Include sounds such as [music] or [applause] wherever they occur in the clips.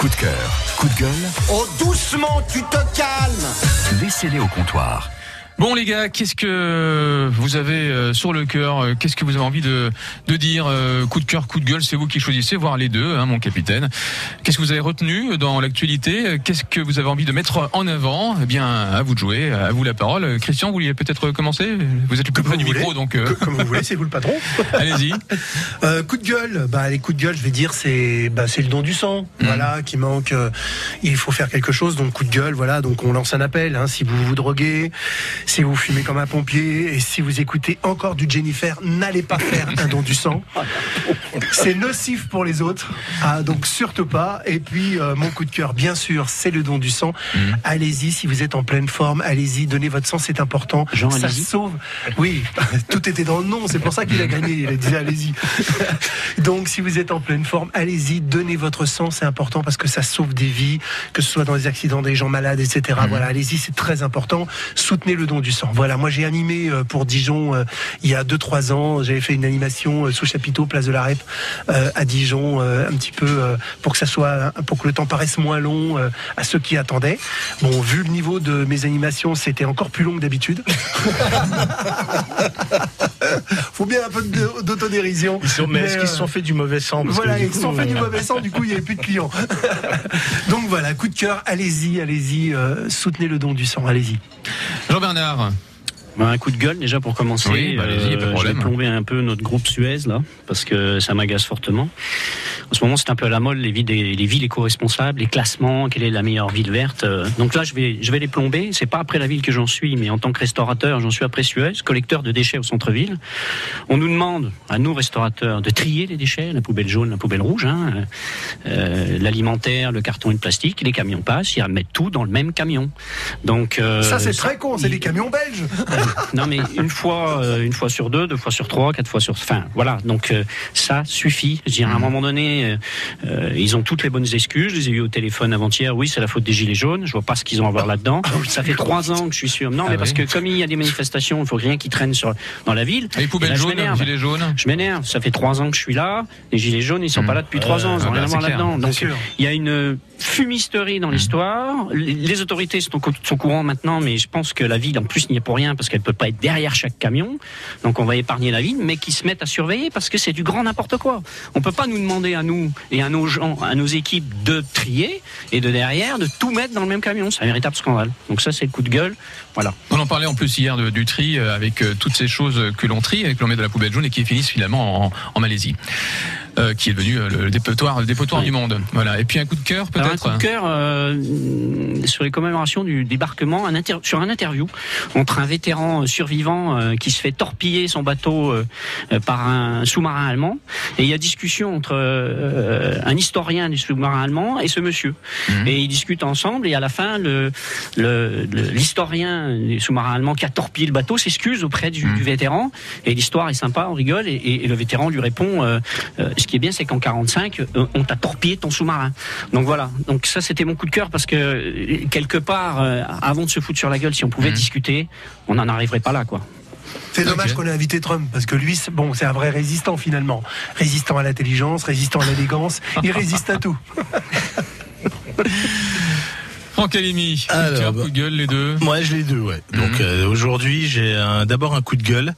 Coup de cœur, coup de gueule. Oh, doucement, tu te calmes Laissez-les au comptoir. Bon les gars, qu'est-ce que vous avez euh, sur le cœur euh, Qu'est-ce que vous avez envie de, de dire euh, Coup de cœur, coup de gueule, c'est vous qui choisissez, voire les deux, hein, mon capitaine. Qu'est-ce que vous avez retenu dans l'actualité Qu'est-ce que vous avez envie de mettre en avant? Eh bien, à vous de jouer, à vous la parole. Christian, vous vouliez peut-être commencer? Vous êtes le plus près du micro, donc euh, Comme vous voulez, c'est vous le patron. [laughs] allez-y. Euh, coup de gueule, bah les coups de gueule, je vais dire, c'est bah, le don du sang, Mhm. voilà, qui manque. il faut faire quelque chose, donc coup de gueule, voilà. Donc on lance un appel. Hein, si vous vous droguez, si vous fumez comme un pompier, et si vous écoutez encore du Jennifer, n'allez pas faire un don du sang. C'est nocif pour les autres, ah, donc surtout pas. Et puis euh, mon coup de cœur, bien sûr, c'est le don du sang. Mhm. Allez-y, si vous êtes en pleine forme, allez-y, donnez votre sang, c'est important. Jean, ça sauve. Oui, [laughs] tout était dans le nom, c'est pour ça qu'il a gagné. Il a dit allez-y. [laughs] Donc, si vous êtes en pleine forme, allez-y, donnez votre sang, c'est important parce que ça sauve des vies, que ce soit dans les accidents des gens malades, etc. Voilà, allez-y, c'est très important. Soutenez le don du sang. Voilà, moi j'ai animé euh, pour Dijon euh, il y a 2-3 ans. J'avais fait une animation euh, sous chapiteau, place de la Rep, euh, à Dijon, euh, un petit peu euh, pour que ça soit, pour que le temps paraisse moins long euh, à ceux qui attendaient. Bon, vu le niveau de mes animations, c'était encore plus long que d'habitude. [laughs] Faut bien un peu de- d'autodérision. Ils sont- mais est-ce qu'ils se sont fait du mauvais sang parce voilà, ils se sont fait du mauvais sang, du coup il n'y avait plus de clients. [laughs] Donc voilà, coup de cœur, allez-y, allez-y, euh, soutenez le don du sang, allez-y. Jean-Bernard. Bah, un coup de gueule déjà pour commencer. Euh, Oui, bah, allez-y, pas de plomber un peu notre groupe Suez là, parce que ça m'agace fortement. En ce moment, c'est un peu à la mode les villes, les éco-responsables, les classements, quelle est la meilleure ville verte. euh. Donc là, je vais, je vais les plomber. C'est pas après la ville que j'en suis, mais en tant que restaurateur, j'en suis après Suez, collecteur de déchets au centre-ville. On nous demande à nous restaurateurs de trier les déchets, la poubelle jaune, la poubelle rouge, hein, euh, l'alimentaire, le carton et le plastique. Les camions passent, ils remettent tout dans le même camion. Donc euh, ça c'est très con, c'est des camions belges. [laughs] [laughs] non mais une fois, euh, une fois sur deux, deux fois sur trois, quatre fois sur, enfin voilà. Donc euh, ça suffit. Je dire, à un moment donné, euh, ils ont toutes les bonnes excuses. Je les ai eu au téléphone avant-hier. Oui, c'est la faute des gilets jaunes. Je vois pas ce qu'ils ont à voir là-dedans. Ça fait trois ans que je suis sûr. Non, Ah mais parce que comme il y a des manifestations, il faut rien qui traîne sur dans la ville. Les poubelles là, jaunes, gilets jaunes. Je m'énerve. Ça fait trois ans que je suis là. Les gilets jaunes, ils sont pas là depuis trois ans. Ils ah ont bah, rien à c'est voir là-dedans. Donc il y a une fumisterie dans l'histoire. Les- autorités sont, au- courant maintenant, mais je pense que la ville, en plus, n'y est pour rien parce qu'elle peut pas être derrière chaque camion. Donc on va épargner la ville, mais qui se mettent à surveiller parce que c'est du grand n'importe quoi. On peut pas nous demander à nous et à nos gens, à nos équipes de trier et de derrière de tout mettre dans le même camion. C'est un véritable scandale. Donc ça, c'est le coup de gueule. Voilà. On en parlait en plus hier de- du tri euh, avec euh, toutes ces choses que l'on trie et que l'on met dans la poubelle jaune et qui finissent finalement en, en Malaisie. Euh, qui est devenu euh, le dépotoir, le dépotoir Oui. du monde. Voilà. Et puis un coup de cœur Alors, un peut-être. coup de cœur euh, sur les commémorations du débarquement, un inter- sur un interview entre un vétéran survivant euh, qui se fait torpiller son bateau par un sous-marin allemand, et il y a discussion entre un historien du sous-marin allemand et ce monsieur, Mhm. et ils discutent ensemble, et à la fin, le le- le- l'historien du sous-marin allemand qui a torpillé le bateau s'excuse auprès du, Mhm. du vétéran, et l'histoire est sympa, on rigole, et, et- et le vétéran lui répond, ce qui est bien, c'est qu'en 45, euh, on t'a torpillé ton sous-marin. Donc voilà. Donc ça, c'était mon coup de cœur parce que euh, quelque part, euh, avant de se foutre sur la gueule, si on pouvait Mhm. discuter, on n'en arriverait pas là, quoi. C'est dommage qu'on ait invité Trump parce que lui, bon, c'est un vrai résistant finalement, résistant à l'intelligence, résistant à l'élégance, [laughs] il résiste à tout. [laughs] Franck Alimi, Alors, bah- coup de gueule, les deux? Moi, je les deux, ouais. Donc Mhm. euh, aujourd'hui, j'ai d'abord un coup de gueule,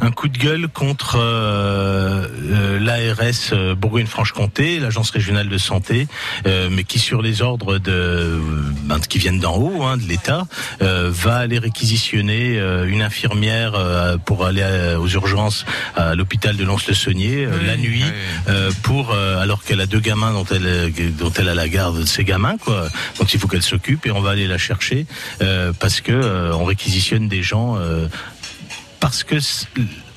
un coup de gueule contre euh, euh, l'ARS Bourgogne-Franche-Comté, l'agence régionale de santé, euh, mais qui sur les ordres de ben, qui viennent d'en haut, hein, de l'État, va aller réquisitionner une infirmière pour aller à- aux urgences à l'hôpital de Lons-le-Saunier Oui, la nuit. oui. pour alors qu'elle a deux gamins dont elle dont elle a la garde de ses gamins quoi dont il faut qu'elle et on va aller la chercher euh, parce que euh, on réquisitionne des gens euh, parce que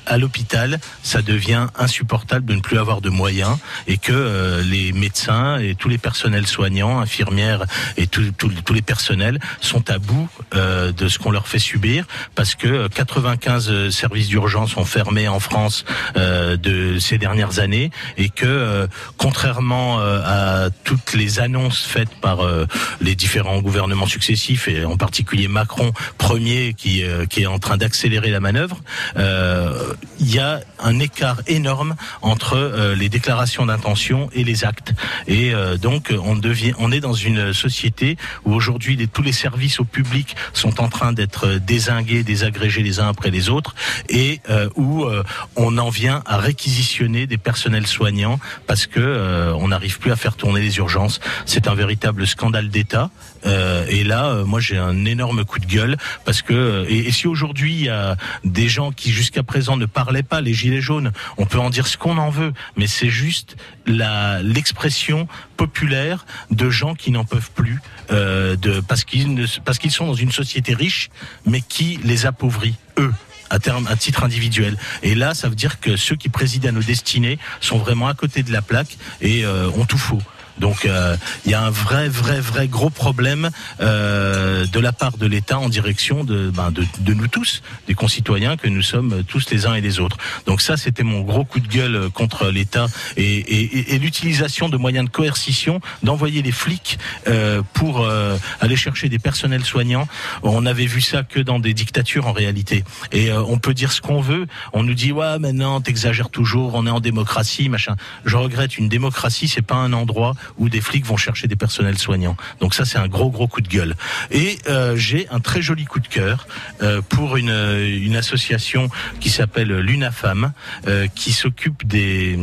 à l'hôpital, ça devient insupportable de ne plus avoir de moyens et que euh, les médecins et tous les personnels soignants, infirmières et tous tous- tous les personnels sont à bout euh, de ce qu'on leur fait subir parce que euh, 95 services d'urgence ont fermé en France euh, de ces dernières années et que euh, contrairement euh, à toutes les annonces faites par euh, les différents gouvernements successifs et en particulier Macron premier qui euh, qui est en train d'accélérer la manœuvre, euh, il y a un écart énorme entre euh, les déclarations d'intention et les actes. Et euh, donc on devient, on est dans une société où aujourd'hui tous les services au public sont en train d'être désingués, désagrégés les uns après les autres, et euh, où euh, on en vient à réquisitionner des personnels soignants parce que euh, on n'arrive plus à faire tourner les urgences. C'est un véritable scandale d'État. Euh, et là, euh, moi, j'ai un énorme coup de gueule parce que euh, et si aujourd'hui il y a des gens qui jusqu'à présent ne parlaient pas, les gilets jaunes, on peut en dire ce qu'on en veut, mais c'est juste l'expression populaire de gens qui n'en peuvent plus euh, parce qu'ils sont dans une société riche, mais qui les appauvrit eux à terme, à titre individuel. Et là, ça veut dire que ceux qui président à nos destinées sont vraiment à côté de la plaque et euh, ont tout faux. Donc euh, il y a un vrai, vrai, vrai gros problème euh, de la part de l'État en direction de, ben, de, de nous tous, des concitoyens que nous sommes tous les uns et les autres. Donc ça, c'était mon gros coup de gueule contre l'État et, et, et- l'utilisation de moyens de coercition, d'envoyer les flics euh, pour euh, aller chercher des personnels soignants. On avait vu ça que dans des dictatures en réalité. Et euh, on peut dire ce qu'on veut. On nous dit ouais, maintenant t'exagères toujours. On est en démocratie, machin. Je regrette. Une démocratie, c'est pas un endroit où des flics vont chercher des personnels soignants. Donc ça, c'est un gros gros coup de gueule. Et euh, j'ai un très joli coup de cœur euh, pour une, une association qui s'appelle l'UNAFAM, euh, qui s'occupe des,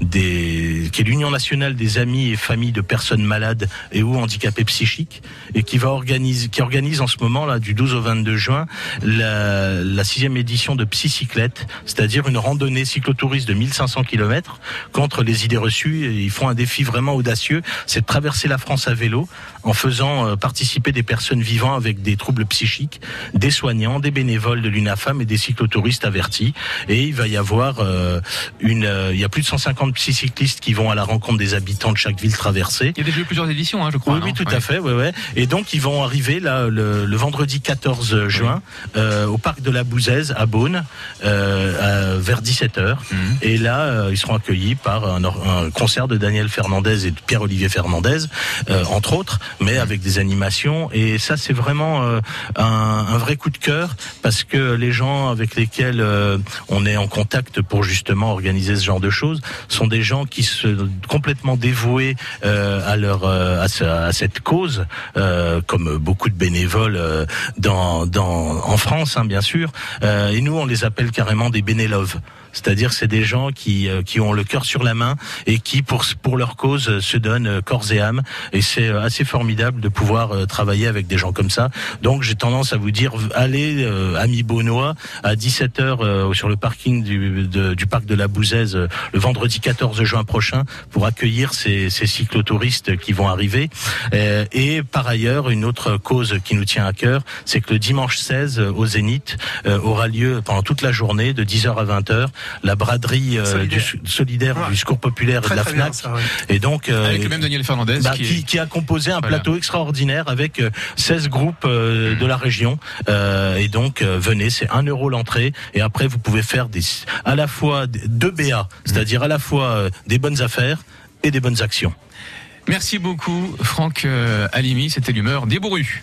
des, qui est l'Union nationale des amis et familles de personnes malades et ou handicapées psychiques, et qui va organiser, qui organise en ce moment là du 12 au 22 juin la, la sixième édition de Psycyclette, c'est-à-dire une randonnée cyclotouriste de 1500 km contre les idées reçues. Ils font un défi vraiment audacieux, c'est de traverser la France à vélo en faisant euh, participer des personnes vivant avec des troubles psychiques, des soignants, des bénévoles de l'UNAFAM et des cyclotouristes avertis. Et il va y avoir euh, une, euh, il y a plus de 150 psycyclistes qui vont à la rencontre des habitants de chaque ville traversée. Il y a déjà eu plusieurs éditions, hein, je crois. Oui, tout Ouais. à fait, ouais, ouais. Et donc ils vont arriver là le, le vendredi 14 juin euh, au parc de la Bouzaise à Beaune euh, à- vers 17 h Mhm. Et là, euh, ils seront accueillis par un concert de Daniel Fernandez et de Pierre-Olivier Fernandez, euh, entre autres, mais avec des animations. Et ça, c'est vraiment euh, un, un vrai coup de cœur parce que les gens avec lesquels euh, on est en contact pour justement organiser ce genre de choses sont des gens qui se complètement dévoués à leur à, ce- à cette cause, comme beaucoup de bénévoles dans, dans en France, hein, bien sûr. Et nous, on les appelle carrément des bénéloves. C'est-à-dire, c'est des gens qui qui ont le cœur sur la main et qui, pour pour leur cause, se donnent euh, corps et âme. Et c'est euh, assez formidable de pouvoir euh, travailler avec des gens comme ça. Donc, j'ai tendance à vous dire, allez, amis Beaunois, à 17 h sur le parking du, de- du parc de la Bouzaise le vendredi 14 juin prochain pour accueillir ces, ces cyclotouristes qui vont arriver. Et par ailleurs, une autre cause qui nous tient à cœur, c'est que le dimanche 16 euh, au Zénith aura lieu pendant toute la journée de 10h à 20h la braderie Solidaire. du solidaire Ouais. du Secours populaire et Très de la très bien Fnac. ça. ouais. Et donc euh, Avec le même Daniel Fernandez bah, qui, qui, est- qui a composé un Voilà. plateau extraordinaire avec euh, 16 groupes euh, Mm. de la région. Euh, et donc, euh, venez, c'est 1 euro l'entrée. Et après, vous pouvez faire des, à la fois deux BA, c'est-à-dire à la fois euh, des bonnes affaires et des bonnes actions. Merci beaucoup, Franck euh, Alimi. C'était l'humeur des bourrus.